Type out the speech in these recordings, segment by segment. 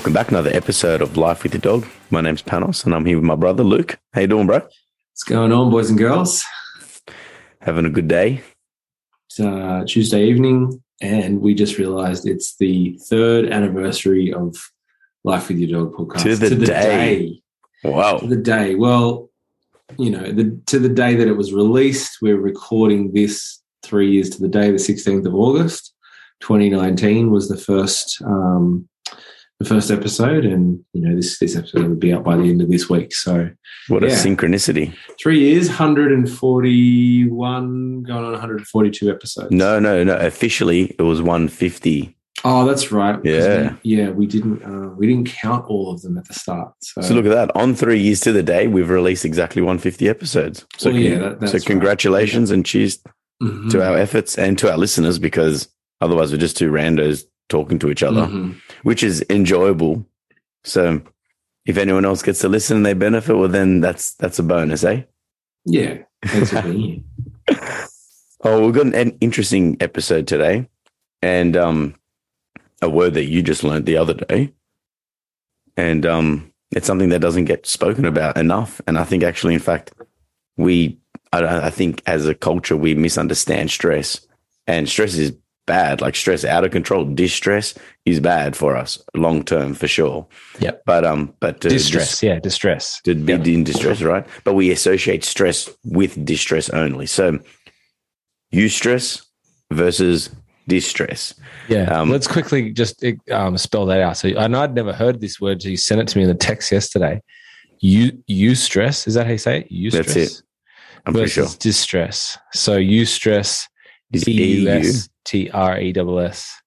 Welcome back, another episode of Life with Your Dog. My name's Panos, and I'm here with my brother Luke. How you doing, bro? What's going on, boys and girls? Having a good day. It's uh, Tuesday evening, and we just realized it's the third anniversary of Life with Your Dog podcast. To the, day. Wow. To the day. Well, you know, the, to the day that it was released, we're recording this three years to the day, the 16th of August, 2019 was the first um, the first episode, and you know this this episode will be out by the end of this week. So, what yeah. a synchronicity! Three years, hundred and forty one, going on one hundred forty two episodes. No, no, no. Officially, it was one fifty. Oh, that's right. Yeah, we, yeah. We didn't uh, we didn't count all of them at the start. So. so. look at that. On three years to the day, we've released exactly one fifty episodes. So well, yeah, that, so congratulations right. and cheers mm-hmm. to our efforts and to our listeners because otherwise we're just two randos talking to each other, mm-hmm. which is enjoyable. So if anyone else gets to listen and they benefit, well, then that's that's a bonus, eh? Yeah, basically. oh, we've got an interesting episode today, and um, a word that you just learned the other day, and um, it's something that doesn't get spoken about enough. And I think actually, in fact, we, I, I think as a culture, we misunderstand stress, and stress is bad, like stress out of control. Distress is bad for us long term for sure. Yeah. But um, but distress, dis- yeah, distress. To be yep. in distress, right? But we associate stress with distress only. So, eustress versus distress. Yeah. Um, Let's quickly just um, spell that out. So, and I'd never heard this word. So you sent it to me in the text yesterday. You eustress is that how you say it? Eustress. That's it. I'm pretty sure. Distress. So eustress is E U S T R E S S.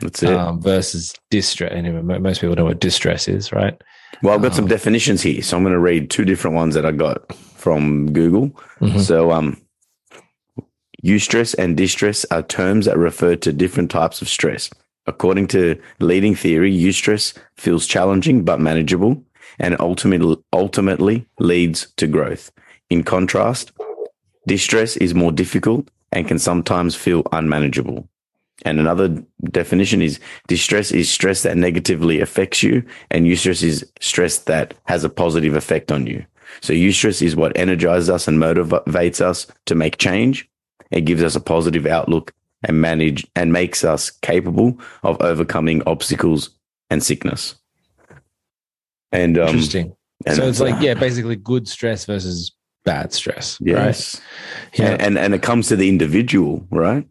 That's it. Um, versus distress. Anyway, most people know what distress is, right? Well, I've got um, some definitions here, so I'm going to read two different ones that I got from Google. Mm-hmm. So, um, eustress and distress are terms that refer to different types of stress. According to leading theory, eustress feels challenging but manageable and ultimately ultimately leads to growth. In contrast, distress is more difficult and can sometimes feel unmanageable. And another definition is distress is stress that negatively affects you, and eustress is stress that has a positive effect on you. So eustress is what energizes us and motivates us to make change. It gives us a positive outlook and manage and makes us capable of overcoming obstacles and sickness. And um, interesting. And so it's like yeah, basically good stress versus bad stress. Yes. Right? Yeah. And, and, and it comes to the individual, right?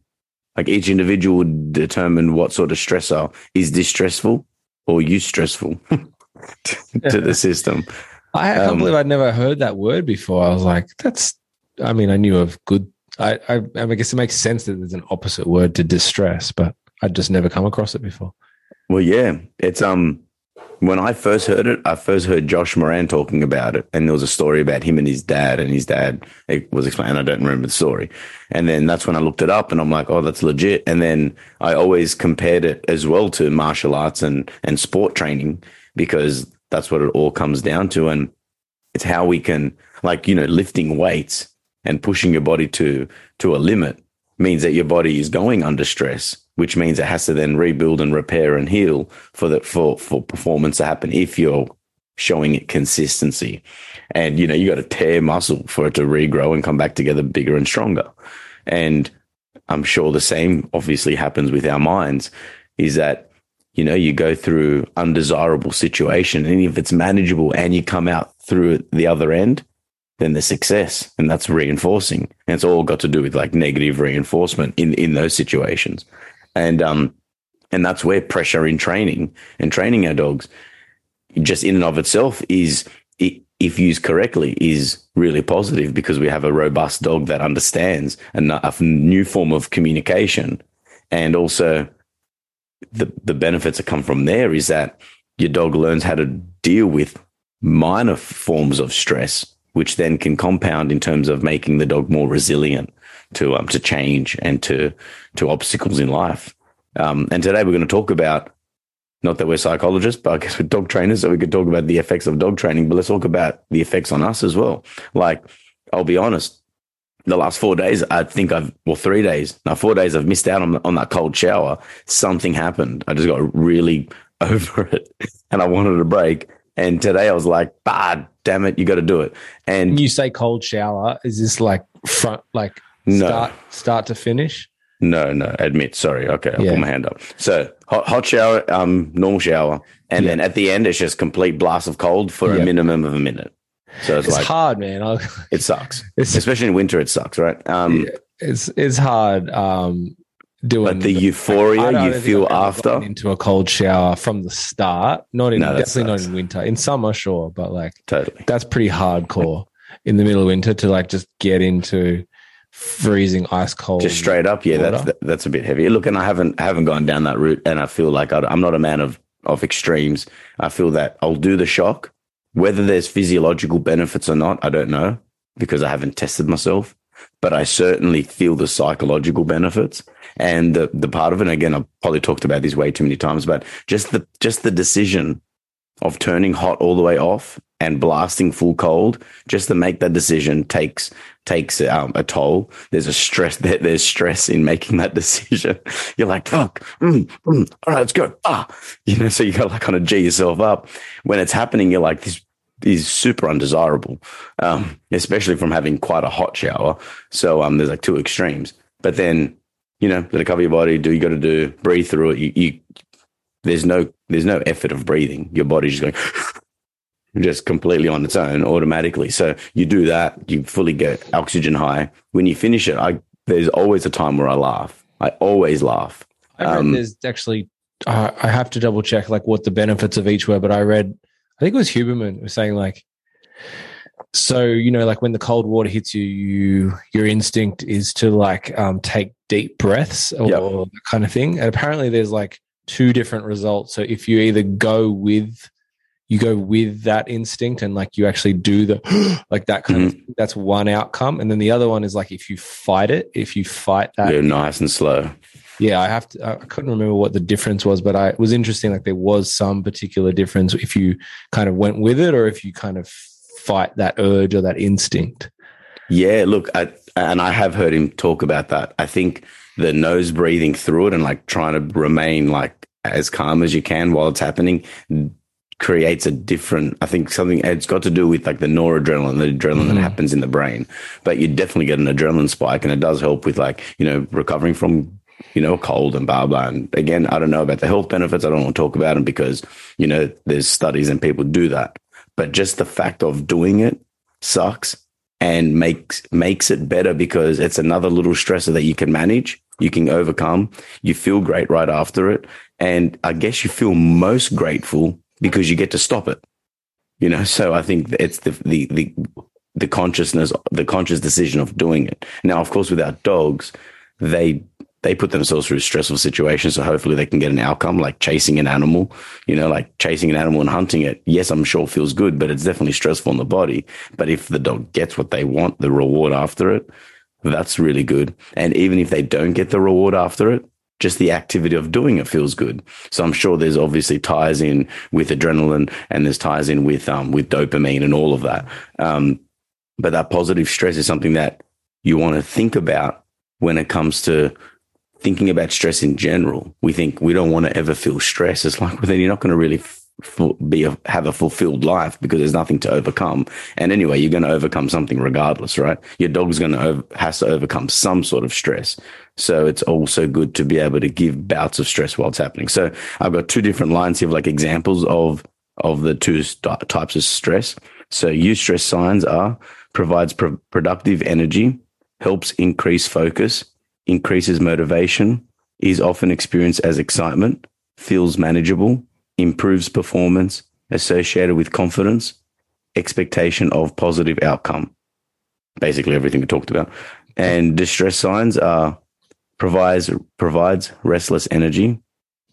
Like each individual would determine what sort of stressor is this stressful or eustressful to the system. I can't um, believe I'd never heard that word before. I was like, that's, I mean, I knew of good. I, I, I guess it makes sense that there's an opposite word to distress, but I'd just never come across it before. Well, yeah, it's, um, when I first heard it, I first heard Josh Moran talking about it, and there was a story about him and his dad, and his dad it was explained. I don't remember the story, and then that's when I looked it up, and I'm like, oh, that's legit. And then I always compared it as well to martial arts and and sport training because that's what it all comes down to, and it's how we can, like you know, lifting weights and pushing your body to to a limit means that your body is going under stress, which means it has to then rebuild and repair and heal for the for for performance to happen if you're showing it consistency. And you know, you got to tear muscle for it to regrow and come back together bigger and stronger. And I'm sure the same obviously happens with our minds is that you know, you go through undesirable situation and if it's manageable and you come out through the other end, then the success. And that's reinforcing. And it's all got to do with like negative reinforcement in, in those situations. And, um, and that's where pressure in training and training our dogs just in and of itself is, if used correctly, is really positive because we have a robust dog that understands a, new form of communication. And also the, the benefits that come from there is that your dog learns how to deal with minor forms of stress, which then can compound in terms of making the dog more resilient to um, to change and to to obstacles in life. Um, and today we're going to talk about not that we're psychologists, but I guess we're dog trainers, so we could talk about the effects of dog training. But let's talk about the effects on us as well. Like, I'll be honest, the last four days, I think I've, well, three days, now four days, I've missed out on, on that cold shower. Something happened. I just got really over it and I wanted a break. And today I was like, bah, damn it, you got to do it. And When you say cold shower, is this like front, like No. start, start to finish? no, no, admit, sorry. Okay, I'll Yeah. put my hand up. So hot, hot shower, um, normal shower. And Yeah. then at the end, it's just complete blast of cold for Yeah. a minimum of a minute. So it's, It's like, hard, man. It sucks. it's, Especially in winter, it sucks, right? Um, it's, it's hard. Um, doing But the euphoria you feel after, into a cold shower from the start. Not in No, definitely not in winter. In summer, sure, but like totally. that's pretty hardcore in the middle of winter to like just get into freezing ice cold. Just straight up, yeah, that's water. that's a bit heavy. Look, and I haven't haven't gone down that route, and I feel like I, I'm not a man of of extremes. I feel that I'll do the shock, whether there's physiological benefits or not. I don't know because I haven't tested myself, but I certainly feel the psychological benefits and the the part of it. Again, I've probably talked about this way too many times, but just the just the decision of turning hot all the way off and blasting full cold just to make that decision takes takes um, a toll. There's a stress there, there's stress in making that decision. You're like fuck mm, mm, all right let's go. Ah you know so you got like kind of g yourself up. When it's happening you're like this is super undesirable um, especially from having quite a hot shower. So um there's like two extremes. But then you know it cover your body do you got to do breathe through it. You, you there's no there's no effort of breathing. Your body's just going just completely on its own automatically. So you do that, you fully get oxygen high. When you finish it, I there's always a time where I laugh. I always laugh. I read Um, there's actually, uh, I have to double check like what the benefits of each were, but I read, I think it was Huberman was saying like, so you know, like when the cold water hits you, you your instinct is to like um, take deep breaths or, Yep. that kind of thing. And apparently, there's like two different results. So if you either go with you go with that instinct and like you actually do the like that kind of mm-hmm. thing, that's one outcome and then the other one is like if you fight it if you fight that They're nice and slow. yeah, I have to. I couldn't remember what the difference was, but I, it was interesting. Like there was some particular difference if you kind of went with it or if you kind of fight that urge or that instinct. Yeah, look, I, and I have heard him talk about that. I think the nose breathing through it and like trying to remain like as calm as you can while it's happening creates a different i think something it's got to do with like the noradrenaline the adrenaline Mhm. that happens in the brain. But you definitely get an adrenaline spike and it does help with like you know recovering from you know cold and blah blah. And again i don't know about the health benefits. I don't want to talk about them because you know there's studies and people do that. But just the fact of doing it sucks and makes makes it better because it's another little stressor that you can manage. You can overcome. You feel great right after it. And i guess you feel most grateful because you get to stop it. You know so i think it's the the the, the consciousness the conscious decision of doing it. Now of course with our dogs they they put themselves through stressful situations so hopefully they can get an outcome like chasing an animal you know like chasing an animal and hunting it. Yes i'm sure feels good but it's definitely stressful on the body. But if the dog gets what they want the reward after it that's really good. And even if they don't get the reward after it just the activity of doing it feels good. So i'm sure there's obviously ties in with adrenaline and there's ties in with um with dopamine and all of that. Um but that positive stress is something that you want to think about when it comes to thinking about stress in general. We think we don't want to ever feel stress. It's like, well, then you're not going to really f- be a, have a fulfilled life because there's nothing to overcome. And anyway, you're going to overcome something regardless, right? Your dog's going to has to overcome some sort of stress. So it's also good to be able to give bouts of stress while it's happening. So I've got two different lines here of like examples of of the two st- types of stress. So eustress signs are provides pro- productive energy, helps increase focus, increases motivation, is often experienced as excitement, feels manageable, improves performance, associated with confidence, expectation of positive outcome. Basically everything we talked about. And distress signs are provides provides restless energy,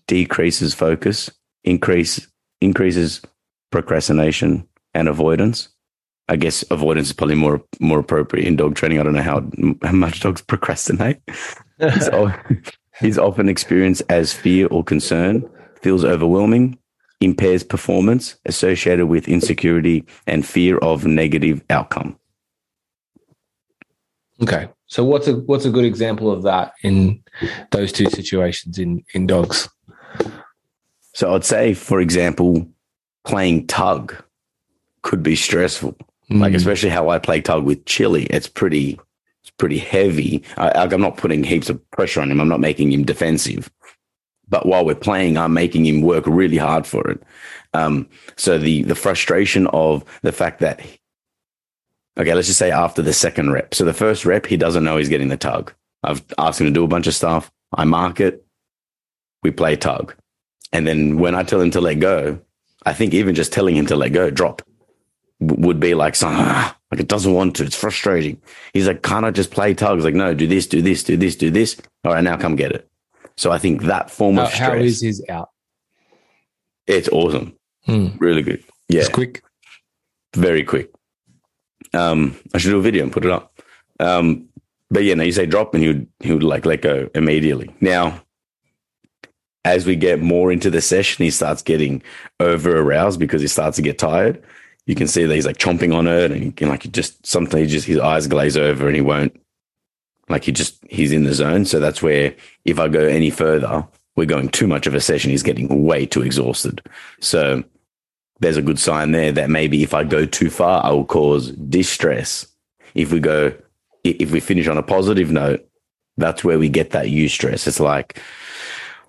decreases focus, increase increases procrastination, and avoidance. I guess avoidance is probably more more appropriate in dog training. I don't know how, how much dogs procrastinate. so he's often experienced as fear or concern, feels overwhelming, impairs performance associated with insecurity and fear of negative outcome. Okay. So what's a what's a good example of that in those two situations in in dogs? So I'd say, for example, playing tug could be stressful. Like Mm. especially how I play tug with Chili, it's pretty it's pretty heavy. I, I'm not putting heaps of pressure on him. I'm not making him defensive. But while we're playing, I'm making him work really hard for it. Um, so the the frustration of the fact that okay, let's just say after the second rep. So the first rep, he doesn't know he's getting the tug. I've asked him to do a bunch of stuff. I mark it. We play tug. And then when I tell him to let go, I think even just telling him to let go, drop, would be like, ah, like it doesn't want to. It's frustrating. He's like, can't I just play tug? He's like, no, do this, do this, do this, do this. All right, now come get it. So I think that form How, of stress, how is his out? it's awesome. Hmm. Really good. Yeah, It's quick. very quick. Um, I should do a video and put it up. Um, but yeah, now you say drop and he would, he would like let go immediately. Now, as we get more into the session, he starts getting over aroused because he starts to get tired. You can see that he's like chomping on it and he can like just sometimes he just his eyes glaze over and he won't like he just he's in the zone. So that's where if I go any further, we're going too much of a session. He's getting way too exhausted. So there's a good sign there that maybe if I go too far, I will cause distress. If we go, if we finish on a positive note, that's where we get that eustress. It's like,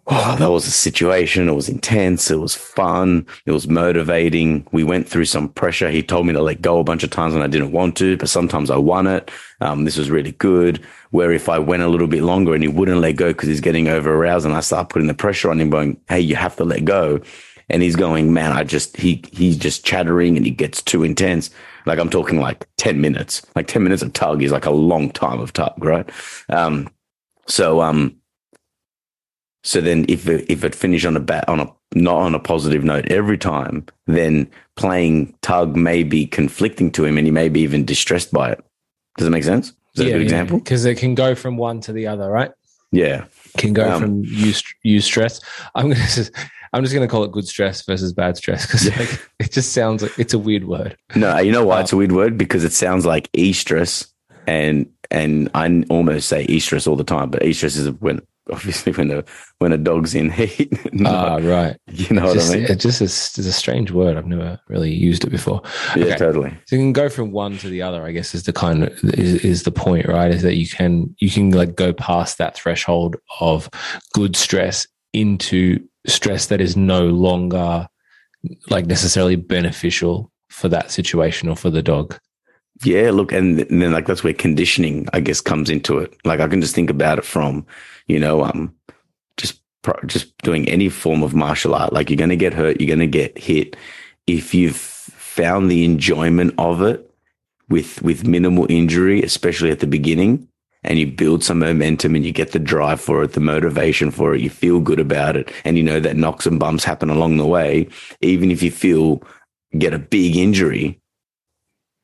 oh, that was a situation. It was intense. It was fun. It was motivating. We went through some pressure. He told me to let go a bunch of times when I didn't want to, but sometimes I won it. Um, this was really good. Where if I went a little bit longer and he wouldn't let go because he's getting over aroused and I start putting the pressure on him going, Hey, you have to let go. And he's going, man, I just, he, he's just chattering and he gets too intense. Like I'm talking like 10 minutes, like 10 minutes of tug is like a long time of tug, right? Um, so, um, so then if it, if it finished on a bat, on a, not on a positive note every time, then playing tug may be conflicting to him and he may be even distressed by it. Does that make sense? Is that a good example? Because it can go from one to the other, right? Yeah. Can go Um, from use use stress. I'm gonna just I'm just gonna call it good stress versus bad stress because Yeah. like, it just sounds like it's a weird word. No, you know why Oh. it's a weird word? Because it sounds like estrus and, and I almost say e stress all the time, but estrus is when, obviously when a, when a dog's in heat. Ah, right. you know what just, I mean? It just is it's a strange word. I've never really used it before. Yeah, okay. totally. So you can go from one to the other. I guess is the kind of is, is the point, right? Is that you can you can like go past that threshold of good stress into stress that is no longer like necessarily beneficial for that situation or for the dog. Yeah, look, and, and then like that's where conditioning, I guess, comes into it. Like I can just think about it from, you know, um, just pro- just doing any form of martial art. Like you're going to get hurt, you're going to get hit. If you've found the enjoyment of it with with minimal injury, especially at the beginning, and you build some momentum and you get the drive for it, the motivation for it, you feel good about it, and you know that knocks and bumps happen along the way. Even if you feel get a big injury,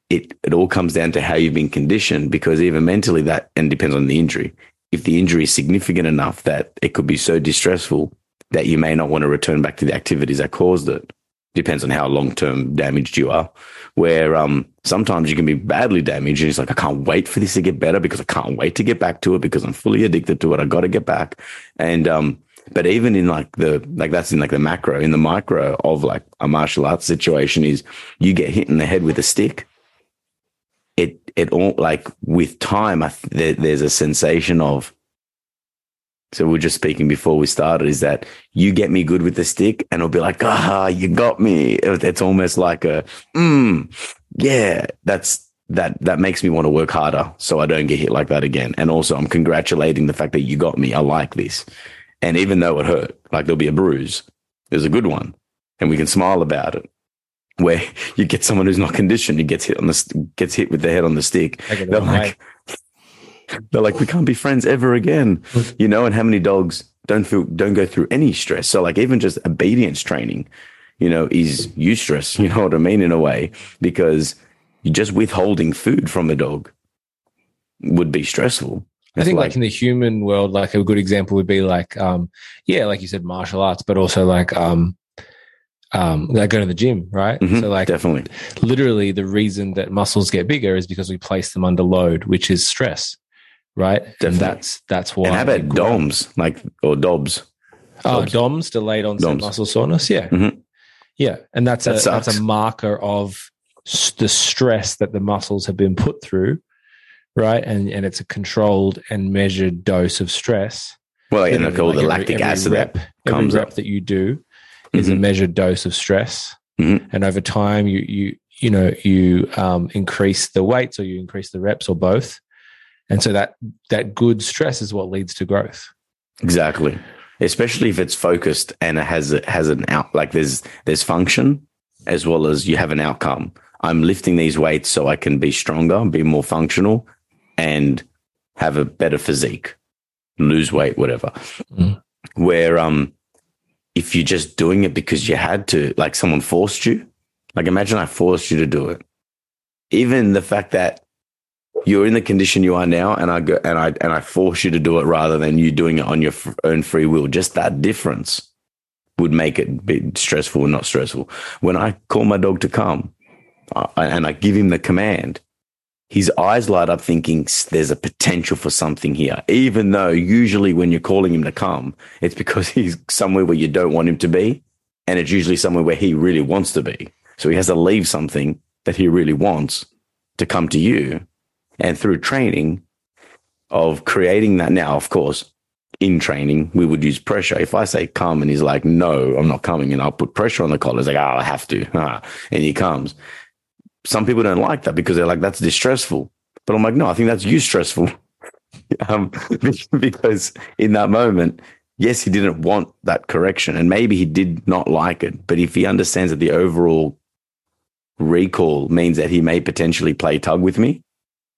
it it all comes down to how you've been conditioned because even mentally that and depends on the injury. If the injury is significant enough that it could be so distressful that you may not want to return back to the activities that caused it. Depends on how long term damaged you are. Where um sometimes you can be badly damaged and it's like I can't wait for this to get better because I can't wait to get back to it because I'm fully addicted to it. I got to get back. And um but even in like the like that's in like the macro in the micro of like a martial arts situation is you get hit in the head with a stick it it all like with time I th- there, there's a sensation of so we are just speaking before we started is that you get me good with the stick and it'll be like ah you got me. It- it's almost like a mm, yeah that's that that makes me want to work harder so I don't get hit like that again. And also I'm congratulating the fact that you got me. I like this. And even though it hurt like there'll be a bruise there's a good one and we can smile about it where you get someone who's not conditioned who gets hit on the gets hit with their head on the stick they're like they're like we can't be friends ever again you know and how many dogs don't feel don't go through any stress so like even just obedience training you know, is eustress. You know what I mean? In a way, because you're just withholding food from a dog would be stressful. I It's think like, in the human world, like a good example would be like, um, yeah, like you said, martial arts, but also like, um, um, like going to the gym, right? Mhm, So like definitely. literally the reason that muscles get bigger is because we place them under load, which is stress, right? And that's that's why. and how about. DOMS, like or DOBS? Oh, DOMS? DOMS, delayed onset DOMS. muscle soreness. Yeah, Mhm. yeah, and that's That a that's a marker of s- the stress that the muscles have been put through, right? And and it's a controlled and measured dose of stress. Well, and like all the every- lactic every acid rep, that every comes rep up. that you do is a Mhm. measured dose of stress, Mhm. and over time, you you you know you um, increase the weights or you increase the reps or both, and so that that good stress is what leads to growth. Exactly. Especially if it's focused and it has it has an out like there's there's function as well as you have an outcome. I'm lifting these weights so I can be stronger, be more functional, and have a better physique, lose weight, whatever. Mm. Where um if you're just doing it because you had to, like someone forced you, like imagine I forced you to do it. Even the fact that you're in the condition you are now and I go and I and I force you to do it rather than you doing it on your f- own free will just that difference would make it be stressful and not stressful when I call my dog to come uh, and I give him the command his eyes light up thinking there's a potential for something here even though usually when you're calling him to come it's because he's somewhere where you don't want him to be and it's usually somewhere where he really wants to be so he has to leave something that he really wants to come to you and through training of creating that now, of course, in training, we would use pressure. If I say come and he's like, no, I'm not coming, and I'll put pressure on the collar, he's like, oh, I have to. And he comes. Some people don't like that because they're like, that's distressful. But I'm like, no, I think that's eustressful. um, because in that moment, yes, he didn't want that correction and maybe he did not like it. But if he understands that the overall recall means that he may potentially play tug with me,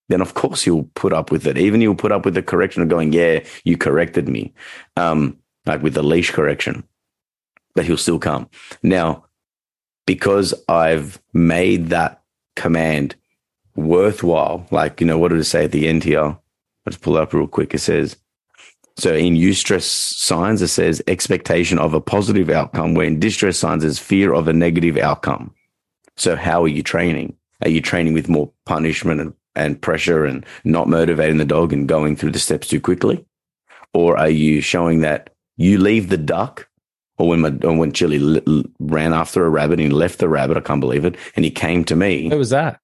then of course he'll put up with it. Even he'll put up with the correction of going, yeah, you corrected me. Um, like with the leash correction, but he'll still come. Now, because I've made that command worthwhile, like, you know, what did it say at the end here? Let's pull up real quick. It says, so in eustress signs, it says expectation of a positive outcome, where in distress signs is fear of a negative outcome. So how are you training? Are you training with more punishment and, and pressure and not motivating the dog and going through the steps too quickly? Or are you showing that you leave the duck or when my, or when Chili l- l- ran after a rabbit and he left the rabbit, I can't believe it. And he came to me Where was that?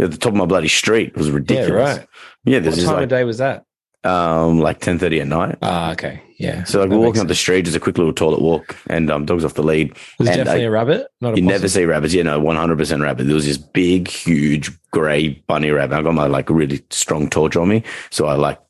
at the top of my bloody street. It was ridiculous. Yeah, right. Yeah, this is time like, of day was that? um, like 1030 at night. Ah, okay, yeah. So like we're walking up the street, just a quick little toilet walk, and um, dogs off the lead. Was it and definitely I- a rabbit? Not a You possum? never see rabbits. Yeah, no, one hundred percent rabbit. There was this big, huge, grey bunny rabbit. I got my like really strong torch on me, so I like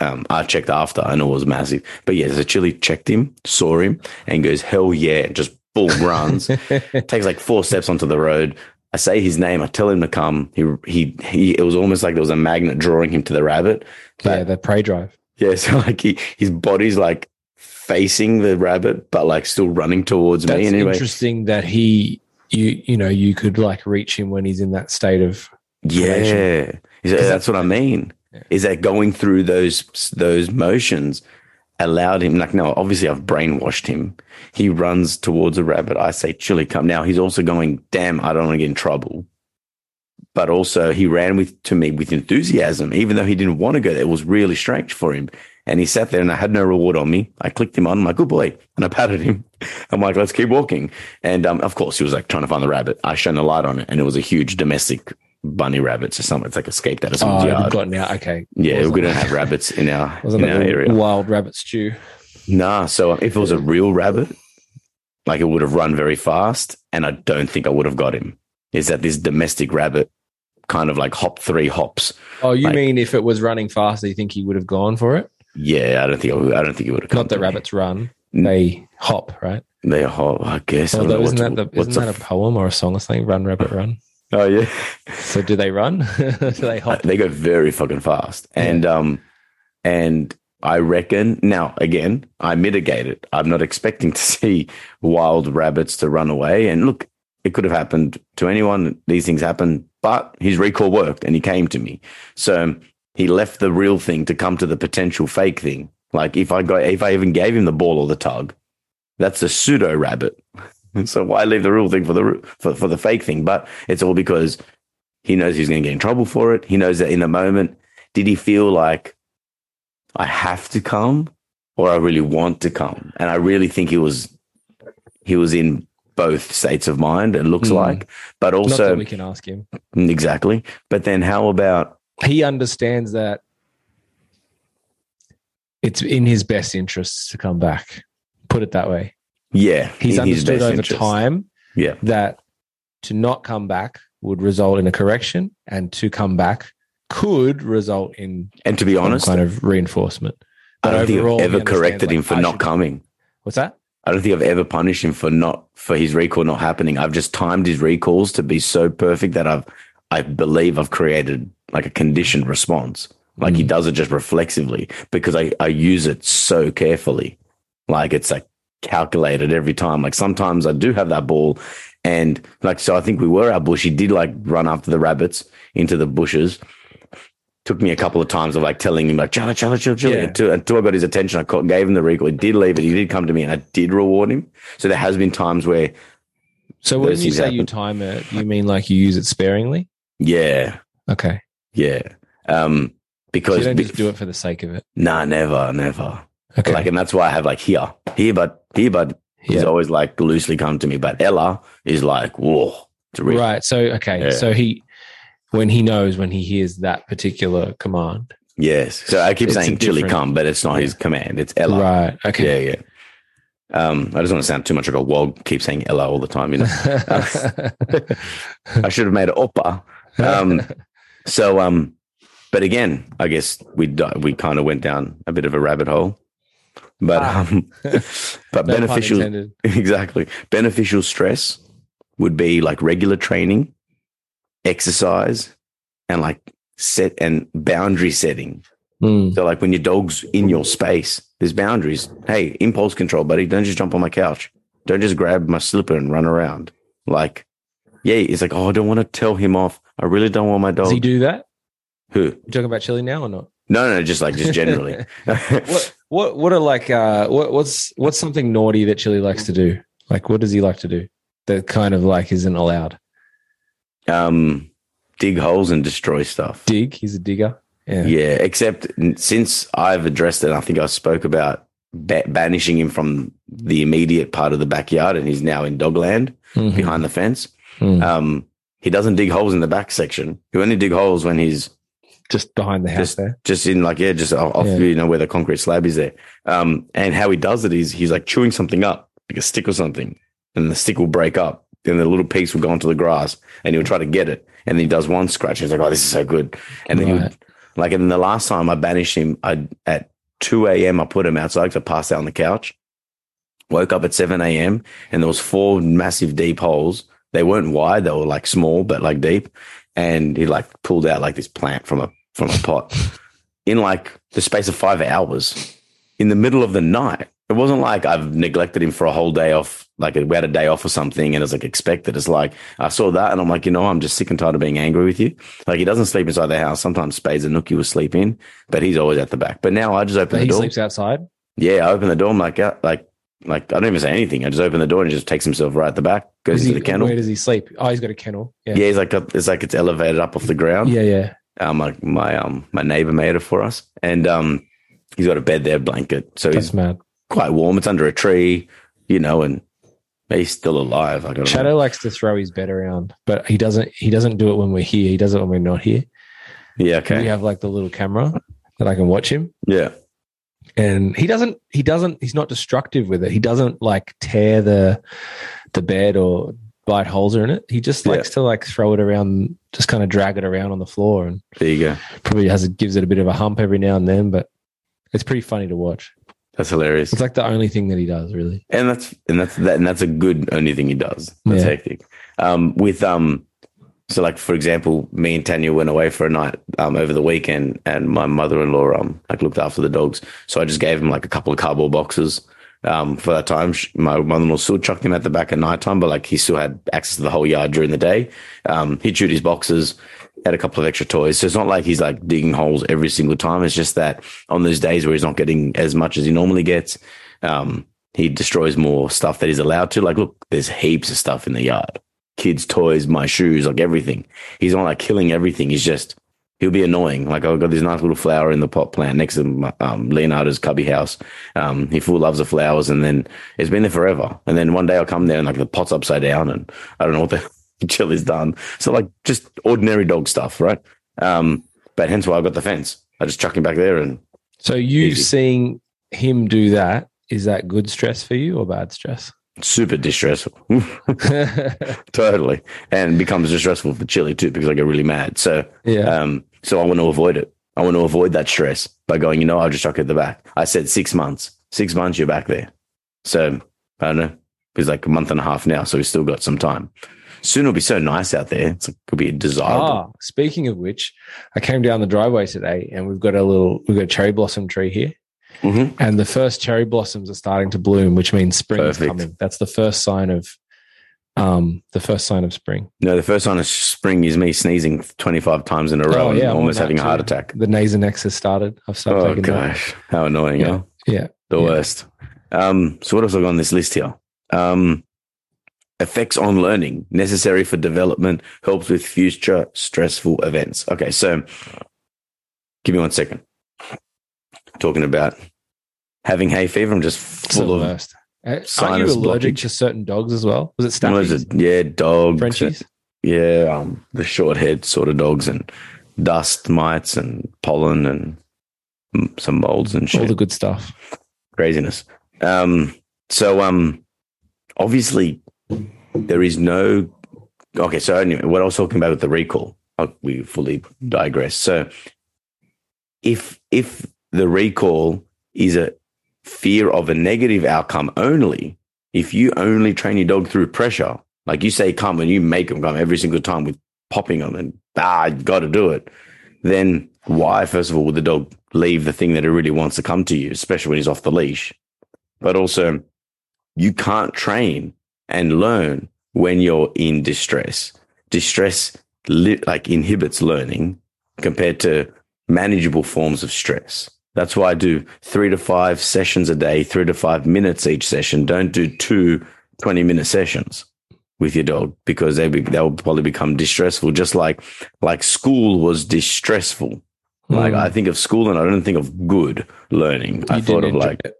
um, I checked after, and it was massive. But yeah, so Chili checked him, saw him, and goes hell yeah, just boom runs, takes like four steps onto the road. I say his name. I tell him to come. He he he. It was almost like there was a magnet drawing him to the rabbit. yeah, the prey drive. Yeah, so like he, his body's like facing the rabbit, but like still running towards That's me. Anyway, interesting that he, you, you know, you could like reach him when he's in that state of. Yeah, that- that's what I mean. Yeah. Is that going through those those motions allowed him? Like, no, obviously I've brainwashed him. He runs towards a rabbit. I say, "Chili, come." Now he's also going, "Damn, I don't want to get in trouble." But also, he ran with to me with enthusiasm, even though he didn't want to go there. It was really strange for him. And he sat there, and I had no reward on me. I clicked him on. I'm like, "Good boy," and I patted him. I'm like, "Let's keep walking." And um, of course, he was like trying to find the rabbit. I shone a light on it, and it was a huge domestic bunny rabbits or something it's like escaped out of Oh, someone's had yard. gotten out. Okay. Yeah, Wasn't- we don't have rabbits in our in our area. wild rabbit stew. Nah, so if it was a real rabbit, like it would have run very fast, and I don't think I would have got him. Is that this domestic rabbit kind of like hop three hops? Oh, you Like- mean if it was running faster, you think he would have gone for it? Yeah, I don't think I, would, I don't think he would have come. Not that to me. rabbits run; they hop, right? They hop. I guess. I Although know isn't that the, isn't that a poem or a song or something? Run, rabbit, run. Oh yeah, So do they run? do they hop? they go very fucking fast, and um, and I reckon now again, I mitigate it. I'm not expecting to see wild rabbits to run away. And look, it could have happened to anyone. These things happen, but his recall worked and he came to me. So he left the real thing to come to the potential fake thing. Like if I got, if I even gave him the ball or the tug, that's a pseudo rabbit. so why leave the real thing for the for, for the fake thing? But it's all because he knows he's going to get in trouble for it. He knows that in the moment, did he feel like I have to come or I really want to come? And I really think he was he was in both states of mind. It looks Mm. like, but Not also that we can ask him. exactly. But then how about He understands that it's in his best interests to come back. Put it that way. Yeah? He's understood over interest. time Yeah, that to not come back would result in a correction, and to come back could result in and to be honest, kind of reinforcement. I don't think I've ever corrected like, him for I not should- coming. What's that? I don't think I've ever punished him for not for his recall not happening. I've just timed his recalls to be so perfect that I've I believe I've created like a conditioned response. Like he Mm. does it just reflexively because I, I use it so carefully. Like it's like calculated every time. Like sometimes I do have that ball and like so I think we were out bush. He did like run after the rabbits into the bushes. Took me a couple of times of like telling him like chill, chill, chill, chill. Yeah. Until, until I got his attention, I caught, gave him the recall. He did leave it. He did come to me, and I did reward him. So there has been times where, So when you say you time it, you mean like you use it sparingly? yeah, Okay. yeah, um, So because you don't be- just do it for the sake of it. nah, never, never. Okay. Like, and that's why I have like here, here, but here, but he's Yeah. always like loosely come to me. But Ella is like, whoa. Right. So okay. Yeah. So he when he knows when he hears that particular command. Yes. So I keep saying chili different- come, but it's not his command. It's Ella. Right. Okay. Yeah, yeah. Um, I just want to sound too much like a wog. Keep saying Ella all the time. You know, I should have made it Oppa. Um, so, um, but again, I guess we we kind of went down a bit of a rabbit hole, but Ah. um, but No beneficial exactly beneficial stress would be like regular training, exercise, and like set and boundary setting. Mm. So like when your dog's in your space, there's boundaries. Hey, impulse control, buddy. Don't just jump on my couch. Don't just grab my slipper and run around. Like, yeah, it's like, oh, I don't want to tell him off. I really don't want my dog. Does he do that? Who? You talking about chili now or not? No, no, just like just generally. What what what are like uh what what's what's something naughty that Chili likes to do? Like what does he like to do that kind of like isn't allowed? um, dig holes and destroy stuff. Dig. He's a digger. Yeah. Yeah, except since I've addressed it, I think I spoke about ba- banishing him from the immediate part of the backyard, and he's now in dogland Mhm. behind the fence. Mm. Um, he doesn't dig holes in the back section. He only dig holes when he's Just behind the house just there. just in like yeah, just off, Yeah. you know where the concrete slab is there. Um, and how he does it is he's like chewing something up, like a stick or something, and the stick will break up. Then the little piece will go onto the grass, and he'll try to get it. And then he does one scratch. And he's like, "Oh, this is so good." And then he Right. would, like, and then the last time I banished him, I at two a.m. I put him outside to pass out on the couch. Woke up at seven a.m. and there was four massive deep holes. They weren't wide; they were like small but like deep. And he like pulled out like this plant from a from a pot in like the space of five hours in the middle of the night. It wasn't like I've neglected him for a whole day off, like we had a day off or something, and it's like expected. It's like I saw that, and I'm like, you know, I'm just sick and tired of being angry with you. Like he doesn't sleep inside the house. Sometimes Spades and Nookie will sleep in, but he's always at the back. But now I just open But the he door. He sleeps outside. Yeah, I open the door. I'm like, like, like I don't even say anything. I just open the door and he just takes himself right at the back, goes Is into the kennel. Where does he sleep? Oh, he's got a kennel. Yeah. Yeah, he's like a, it's like it's elevated up off the ground. Yeah. Yeah. Um, like my um my neighbor made it for us, and um he's got a bed there, blanket, so That's he's mad. quite warm. It's under a tree, you know, and he's still alive. I don't know. Shadow likes to throw his bed around, but he doesn't. He doesn't do it when we're here. He does it when we're not here. Yeah, okay. We have like the little camera that I can watch him, yeah, and he doesn't. He doesn't. He's not destructive with it. He doesn't like tear the the bed or bite holes in it. He just Yeah. likes to like throw it around, just kind of drag it around on the floor, and there you go. probably has it gives it a bit of a hump every now and then. But it's pretty funny to watch. That's hilarious, It's like the only thing that he does, really. and that's and that's that, and that's a good only thing he does. That's Yeah. hectic. Um, with um, So, like for example, me and Tanya went away for a night um, over the weekend, and my mother-in-law um like looked after the dogs. So I just gave him like a couple of cardboard boxes um for that time. My mother-in-law still chucked him at the back at night time, but like he still had access to the whole yard during the day. Um, he chewed his boxes, had a couple of extra toys. So it's not like he's like digging holes every single time. It's just that on those days where he's not getting as much as he normally gets, um, he destroys more stuff that he's allowed to. Like, look, there's heaps of stuff in the yard kids' toys, my shoes, like everything. He's not like killing everything. He's just he'll be annoying. Like I've got this nice little flower in the pot plant next to my, um, Leonardo's cubby house. Um, he full loves the flowers, and then it's been there forever. And then one day I'll come there and like the pot's upside down, and I don't know what the chill is done. So like just ordinary dog stuff, right? Um, but hence why I've got the fence. I just chuck him back there, and So you Easy. seeing him do that is that good stress for you or bad stress? Super distressful. totally, and becomes distressful for Chili too because I get really mad. So yeah. Um, so I want to avoid it. I want to avoid that stress by going, you know, I'll just chuck it at the back. I said six months. Six months, you're back there. So I don't know. It's like a month and a half now, so we've still got some time. Soon it'll be so nice out there. It's like, it'll be desirable. Ah, speaking of which, I came down the driveway today and we've got a little, we've got a cherry blossom tree here. Mhm. And the first cherry blossoms are starting to bloom, which means spring is coming. That's the first sign of, um, the first sign of spring. No, the first sign of spring is me sneezing 25 times in a row Oh, and yeah, I'm almost having a heart attack. The Nasonex has started. I've started Oh, taking that. gosh. How annoying, Yeah. huh? Yeah. The Yeah. worst. Um, so what else I got on this list here? Um, effects on learning necessary for development helps with future stressful events. Okay, so give me one second. Talking about having hay fever. I'm just full of worst. Uh, Aren't you allergic blockage. to certain dogs as well? Was it staffies? it? Yeah, dogs. Frenchies? Yeah, um, the short head sort of dogs and dust mites and pollen and some molds and shit. All the good stuff. craziness. Um, so um, obviously there is no. Okay, so anyway, what I was talking about with the recall, uh, we fully digress. So if if the recall is a fear of a negative outcome only, if you only train your dog through pressure, like you say, come and you make them come every single time with popping them and ah, you got to do it, then why, first of all, would the dog leave the thing that it really wants to come to you, especially when he's off the leash? But also, you can't train and learn when you're in distress. Distress li- like inhibits learning compared to manageable forms of stress. That's why I do three to five sessions a day, three to five minutes each session. Don't do two 20 minute sessions with your dog because they be, they'll probably become distressful, just like like school was distressful. Like Mm. I think of school and I don't think of good learning. I thought of like it.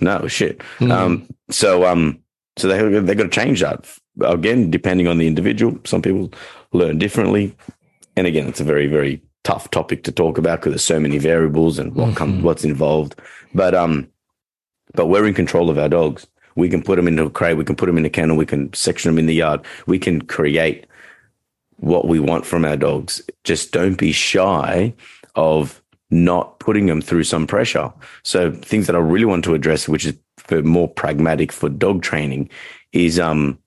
no shit. Mm. Um, so um, so they they got to change that again, depending on the individual. Some people learn differently, and again, it's a very very tough topic to talk about because there's so many variables and what comes Mhm. what's involved. But um, but we're in control of our dogs. We can put them into a crate. We can put them in a kennel. We can section them in the yard. We can create what we want from our dogs. Just don't be shy of not putting them through some pressure. So things that I really want to address, which is for more pragmatic for dog training, is um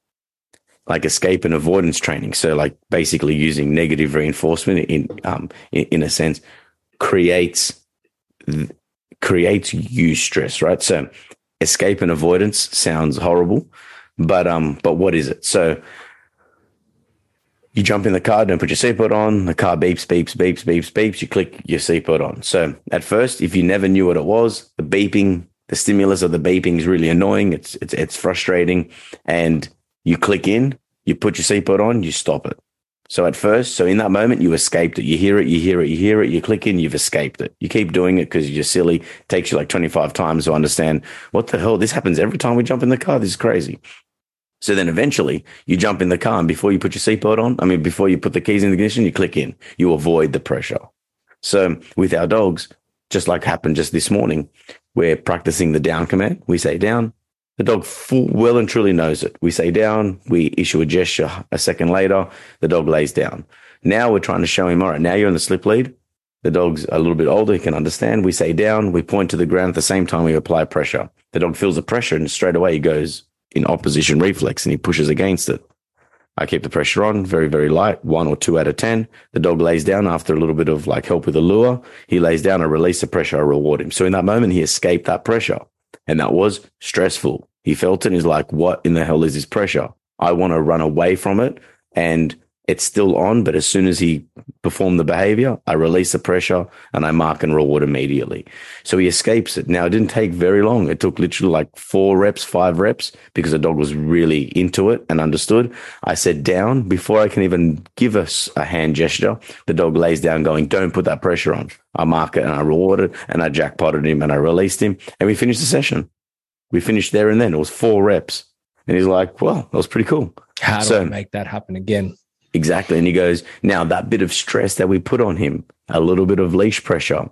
like escape and avoidance training. So like basically using negative reinforcement in um in, in a sense creates creates eustress, right? So escape and avoidance sounds horrible, but um but what is it? So you jump in the car, don't put your seatbelt on. The car beeps, beeps, beeps, beeps, beeps. You click your seatbelt on. So at first, if you never knew what it was, the beeping, the stimulus of the beeping is really annoying. It's it's it's frustrating, and you click in, you put your seatbelt on, you stop it. So at first, so in that moment, you escaped it. You hear it, you hear it, you hear it. You click in, you've escaped it. You keep doing it because you're silly. It takes you like 25 times to understand what the hell. This happens every time we jump in the car. This is crazy. So then eventually you jump in the car and before you put your seatbelt on, I mean, before you put the keys in the ignition, you click in, you avoid the pressure. So with our dogs, just like happened just this morning, we're practicing the down command. We say down. The dog full, well and truly knows it. We say down. We issue a gesture a second later. The dog lays down. Now we're trying to show him, all right, now you're in the slip lead. The dog's a little bit older. He can understand. We say down. We point to the ground at the same time we apply pressure. The dog feels the pressure and straight away he goes in opposition reflex and he pushes against it. I keep the pressure on very, very light, one or two out of 10. The dog lays down after a little bit of like help with the lure. He lays down, I release the pressure, I reward him. So in that moment, he escaped that pressure. And that was stressful. He felt it and he's like, what in the hell is this pressure? I want to run away from it. And it's still on, but as soon as he performed the behavior, I release the pressure and I mark and reward immediately. So he escapes it. Now, it didn't take very long. It took literally like four reps, five reps because the dog was really into it and understood. I said down before I can even give us a hand gesture. The dog lays down going, don't put that pressure on. I mark it and I reward it and I jackpotted him and I released him and we finished the session. We finished there and then. It was four reps. And he's like, well, that was pretty cool. How do So- I make that happen again? Exactly. And he goes, now that bit of stress that we put on him, a little bit of leash pressure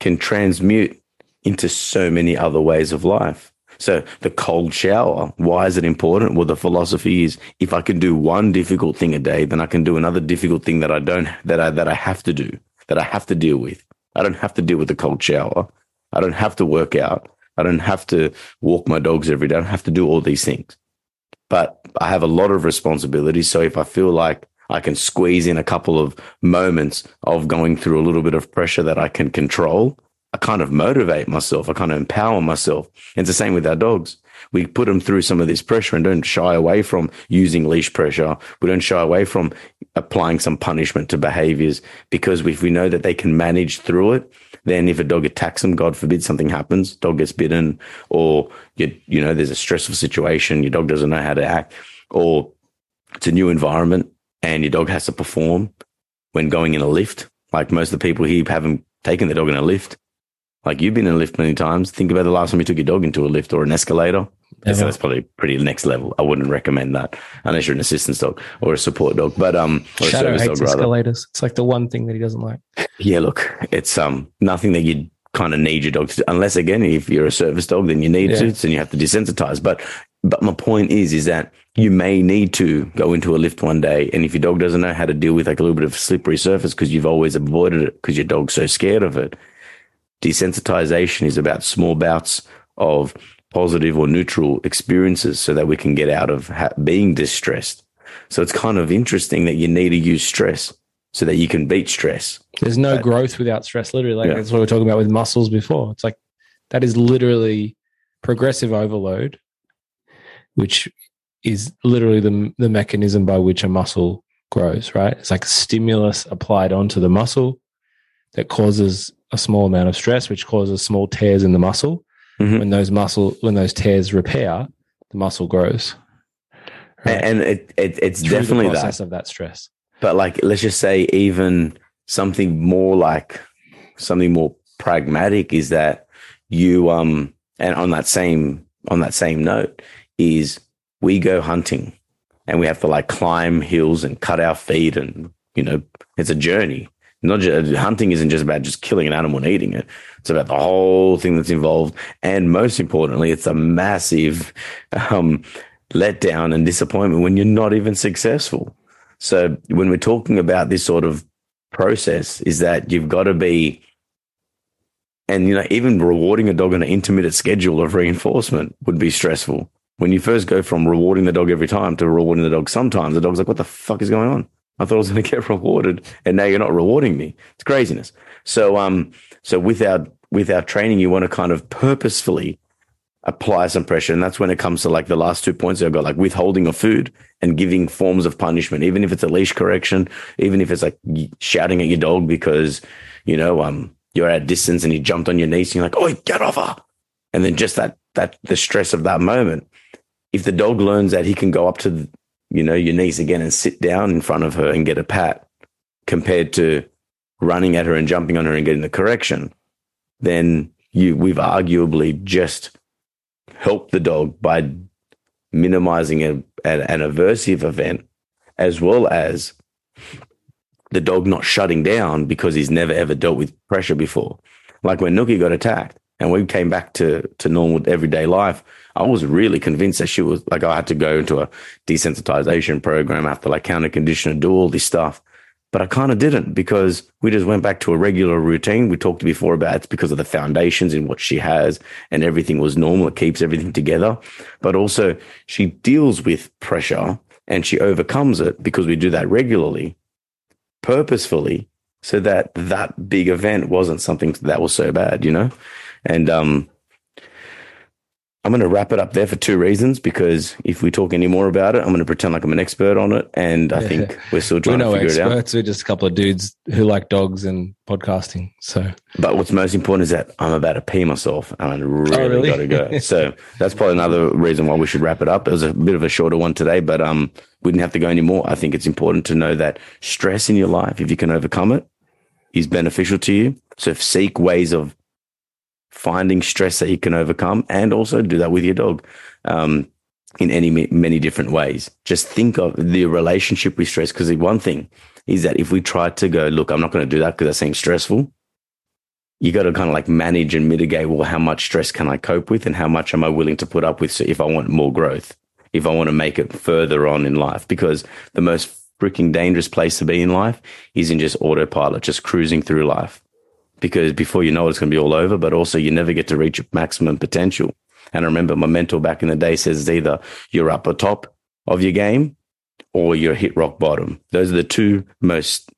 can transmute into so many other ways of life. So the cold shower, why is it important? Well, the philosophy is if I can do one difficult thing a day, then I can do another difficult thing that I don't, that I, that I have to do, that I have to deal with. I don't have to deal with the cold shower. I don't have to work out. I don't have to walk my dogs every day. I don't have to do all these things but I have a lot of responsibilities. So if I feel like I can squeeze in a couple of moments of going through a little bit of pressure that I can control, I kind of motivate myself. I kind of empower myself. And it's the same with our dogs. We put them through some of this pressure and don't shy away from using leash pressure. We don't shy away from applying some punishment to behaviors because if we know that they can manage through it, then if a dog attacks them, God forbid something happens, dog gets bitten, or you, you know, there's a stressful situation, your dog doesn't know how to act, or it's a new environment and your dog has to perform when going in a lift. Like most of the people here haven't taken their dog in a lift. Like you've been in a lift many times. Think about the last time you took your dog into a lift or an escalator. So that's probably pretty next level. I wouldn't recommend that unless you're an assistance dog or a support dog, but um, or a Shadow service hates dog rather. escalators. It's like the one thing that he doesn't like. Yeah, look, it's um nothing that you'd kind of need your dog to do. Unless again, if you're a service dog, then you need Yeah. to, and you have to desensitize. But but my point is, is that you may need to go into a lift one day, and if your dog doesn't know how to deal with like a little bit of slippery surface because you've always avoided it because your dog's so scared of it, desensitization is about small bouts of positive or neutral experiences so that we can get out of ha- being distressed. So it's kind of interesting that you need to use stress so that you can beat stress. There's no Right. growth without stress. Literally, like Yeah. that's what we are talking about with muscles before. It's like that is literally progressive overload, which is literally the the mechanism by which a muscle grows. Right? It's like a stimulus applied onto the muscle that causes a small amount of stress, which causes small tears in the muscle. Mhm. When those muscle when those tears repair, the muscle grows. A- And it, it it's Through the definitely that. process of that stress. But like, let's just say even something more like something more pragmatic is that you um and on that same on that same note is we go hunting and we have to like climb hills and cut our feet and you know it's a journey. Not just hunting isn't just about just killing an animal and eating it. It's about the whole thing that's involved, and most importantly, it's a massive um, letdown and disappointment when you're not even successful. So when we're talking about this sort of process, is that you've got to be, and you know, even rewarding a dog on an intermittent schedule of reinforcement would be stressful. When you first go from rewarding the dog every time to rewarding the dog sometimes, the dog's like, "What the fuck is going on? I thought I was going to get rewarded, and now you're not rewarding me. It's craziness." So, um, so with our with our training, you want to kind of purposefully apply some pressure, and that's when it comes to like the last two points I've got, like withholding of food and giving forms of punishment, even if it's a leash correction, even if it's like shouting at your dog because you know um you're at a distance and he jumped on your knees, and you're like, "Oh, get off her!" And then just that that the stress of that moment. If the dog learns that he can go up to you know your niece again and sit down in front of her and get a pat, compared to running at her and jumping on her and getting the correction, then you we've arguably just helped the dog by minimizing a, an, an aversive event as well as the dog not shutting down because he's never ever dealt with pressure before. Like when Nookie got attacked and we came back to, to normal everyday life, I was really convinced that she was like, I had to go into a desensitization program, to like counter condition, and do all this stuff. But I kind of didn't because we just went back to a regular routine. We talked before about it's because of the foundations in what she has and everything was normal. It keeps everything together. But also she deals with pressure and she overcomes it because we do that regularly, purposefully, so that that big event wasn't something that was so bad, you know? And um, I'm going to wrap it up there for two reasons because if we talk any more about it, I'm going to pretend like I'm an expert on it. And I think we're still trying we're no to figure experts. it out. We're just a couple of dudes who like dogs and podcasting. So But what's most important is that I'm about to pee myself and I really, Oh, really? got to go. So that's probably another reason why we should wrap it up. It was a bit of a shorter one today, but um, we didn't have to go anymore. I think it's important to know that stress in your life, if you can overcome it, is beneficial to you. So seek ways of finding stress that you can overcome and also do that with your dog um, in any many different ways. Just think of the relationship with stress because one thing is that if we try to go, look, I'm not going to do that because that seems stressful. You got to kind of like manage and mitigate. Well, how much stress can I cope with, and how much am I willing to put up with? So if I want more growth, if I want to make it further on in life, because the most freaking dangerous place to be in life is in just autopilot, just cruising through life because before you know it, it's going to be all over, but also you never get to reach maximum potential. And I remember my mentor back in the day says either you're up at top of your game or you're hit rock bottom. Those are the two most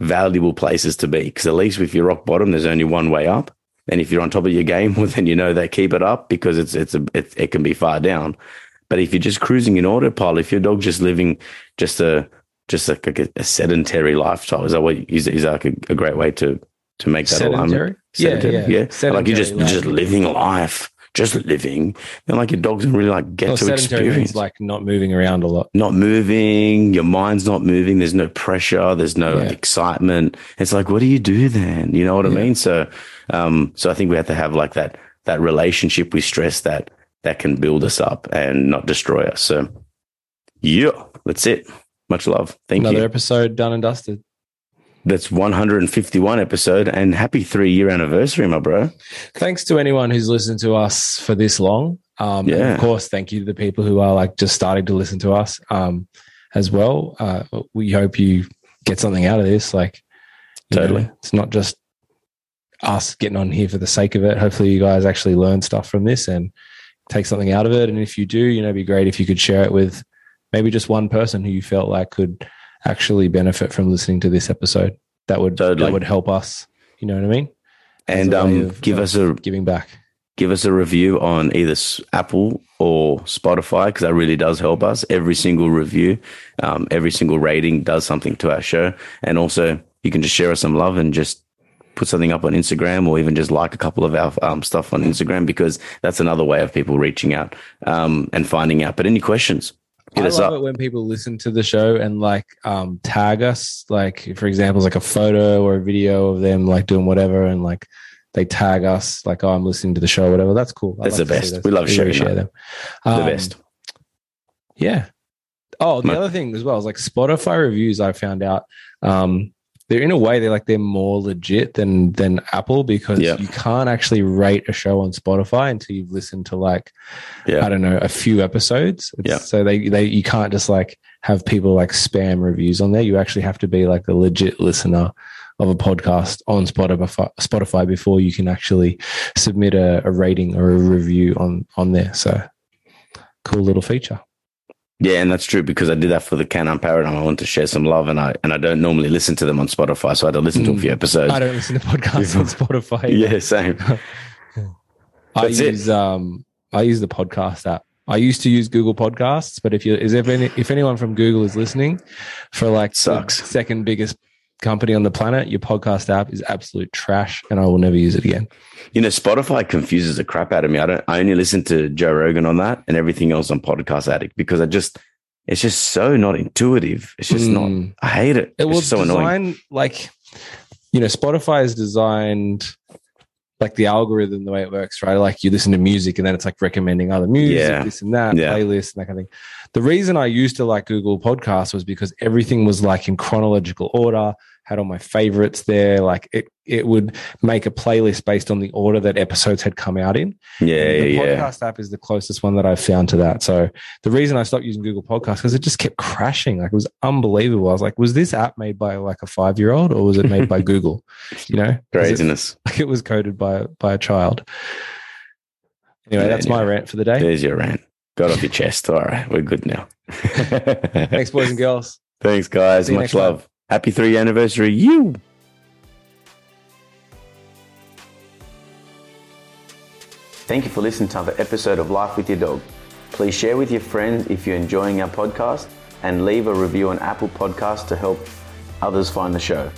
valuable places to be because at least if you're rock bottom, there's only one way up. And if you're on top of your game, well, then you know that keep it up because it's, it's a, it, it can be far down. But if you're just cruising in autopilot, if your dog's just living just a, just like a, a sedentary lifestyle, is that what is, is that like a, a great way to to make that alignment. sedentary. Sedentary, Yeah, yeah. yeah. like you're just Sedentary, just living life, just living, and like your dog doesn't really like get Well, to experience. like not moving around a lot. not moving, your mind's not moving. There's no pressure. There's no Yeah. excitement. It's like, what do you do then? You know what I mean? So, um, so I think we have to have like that that relationship with stress that that can build us up and not destroy us. So, yeah, that's it. Much love. Thank Another you. Another episode done and dusted. That's 151 episode and happy three year anniversary, my bro. Thanks to anyone who's listened to us for this long. Um, and Yeah. of course, thank you to the people who are like just starting to listen to us um, as well. Uh, we hope you get something out of this. Like, you know, Totally. it's not just us getting on here for the sake of it. Hopefully, you guys actually learn stuff from this and take something out of it. And if you do, you know, it'd be great if you could share it with maybe just one person who you felt like could actually benefit from listening to this episode. That would that would help us. You know what I mean? As And um, of- give of us a giving back. give us a review on either Apple or Spotify because that really does help us. Every single review, um, every single rating does something to our show. And also, you can just share us some love and just put something up on Instagram or even just like a couple of our um, stuff on Instagram because that's another way of people reaching out um, and finding out. But any questions, hit I love up. it when people listen to the show and like um, tag us, like for example, like a photo or a video of them like doing whatever, and like they tag us, like oh, I'm listening to the show, whatever. That's cool. I That's like the best. We love sharing share them. the Um, best. Yeah. Oh, the My- other thing as well is like Spotify reviews. I found out um, they're in a way they're like they're more legit than than Apple because Yeah. you can't actually rate a show on Spotify until you've listened to like Yeah. I don't know a few episodes. It's- Yeah. So they they you can't just like have people like spam reviews on there. You actually have to be like a legit listener of a podcast on Spotify Spotify before you can actually submit a, a rating or a review on on there. So cool little feature. Yeah, and that's true because I did that for the Canon Paradigm. I want to share some love, and I and I don't normally listen to them on Spotify, so I had to listen to a few Mm. episodes. I don't listen to podcasts on Spotify. yeah, same. I That's it. use um I use the podcast app. I used to use Google Podcasts, but if you is there any if anyone from Google is listening for like the Sucks. second biggest company on the planet, your podcast app is absolute trash and I will never use it again. You know, Spotify confuses the crap out of me. I don't. I only listen to Joe Rogan on that, and everything else on Podcast Addict because I just, it's just so not intuitive. It's just not. Mm. I hate it. It was so annoying. like you know, Spotify is designed like the algorithm, the way it works, right? Like you listen to music and then it's like recommending other music, Yeah. this and that, Yeah. playlists and that kind of thing. The reason I used to like Google Podcasts was because everything was like in chronological order, had all my favorites there. Like it, it would make a playlist based on the order that episodes had come out in. Yeah, the yeah, podcast app is the closest one that I've found to that. So the reason I stopped using Google Podcasts because it just kept crashing. Like it was unbelievable. I was like, was this app made by like a five year old or was it made by Google? You know, 'Cause it, Craziness. like it was coded by by a child. Anyway, Yeah, that's my rant for the day. There's your rant. Got off your chest. All right, we're good now. Thanks, boys and girls. Thanks, guys. Much love. time. Happy three anniversary, you. Thank you for listening to another episode of Life with Your Dog. Please share with your friends if you're enjoying our podcast and leave a review on Apple Podcasts to help others find the show.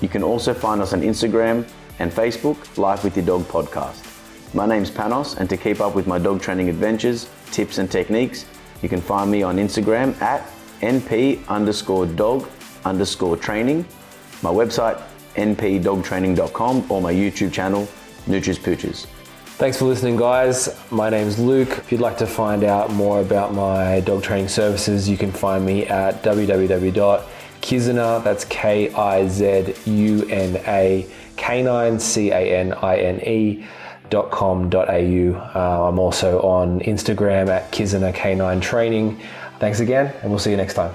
You can also find us on Instagram and Facebook, Life with Your Dog Podcast. My name's Panos, and to keep up with my dog training adventures, tips, and techniques, you can find me on Instagram at np underscore dog underscore training, my website npdogtraining.com, or my YouTube channel, Nutris Pooches. Thanks for listening, guys. My name's Luke. If you'd like to find out more about my dog training services, you can find me at www.kizuna, that's K I Z U N A, canine, C A N I N E. Dot com dot au. Uh, I'm also on Instagram at Kizuna Canine Training. Thanks again, and we'll see you next time.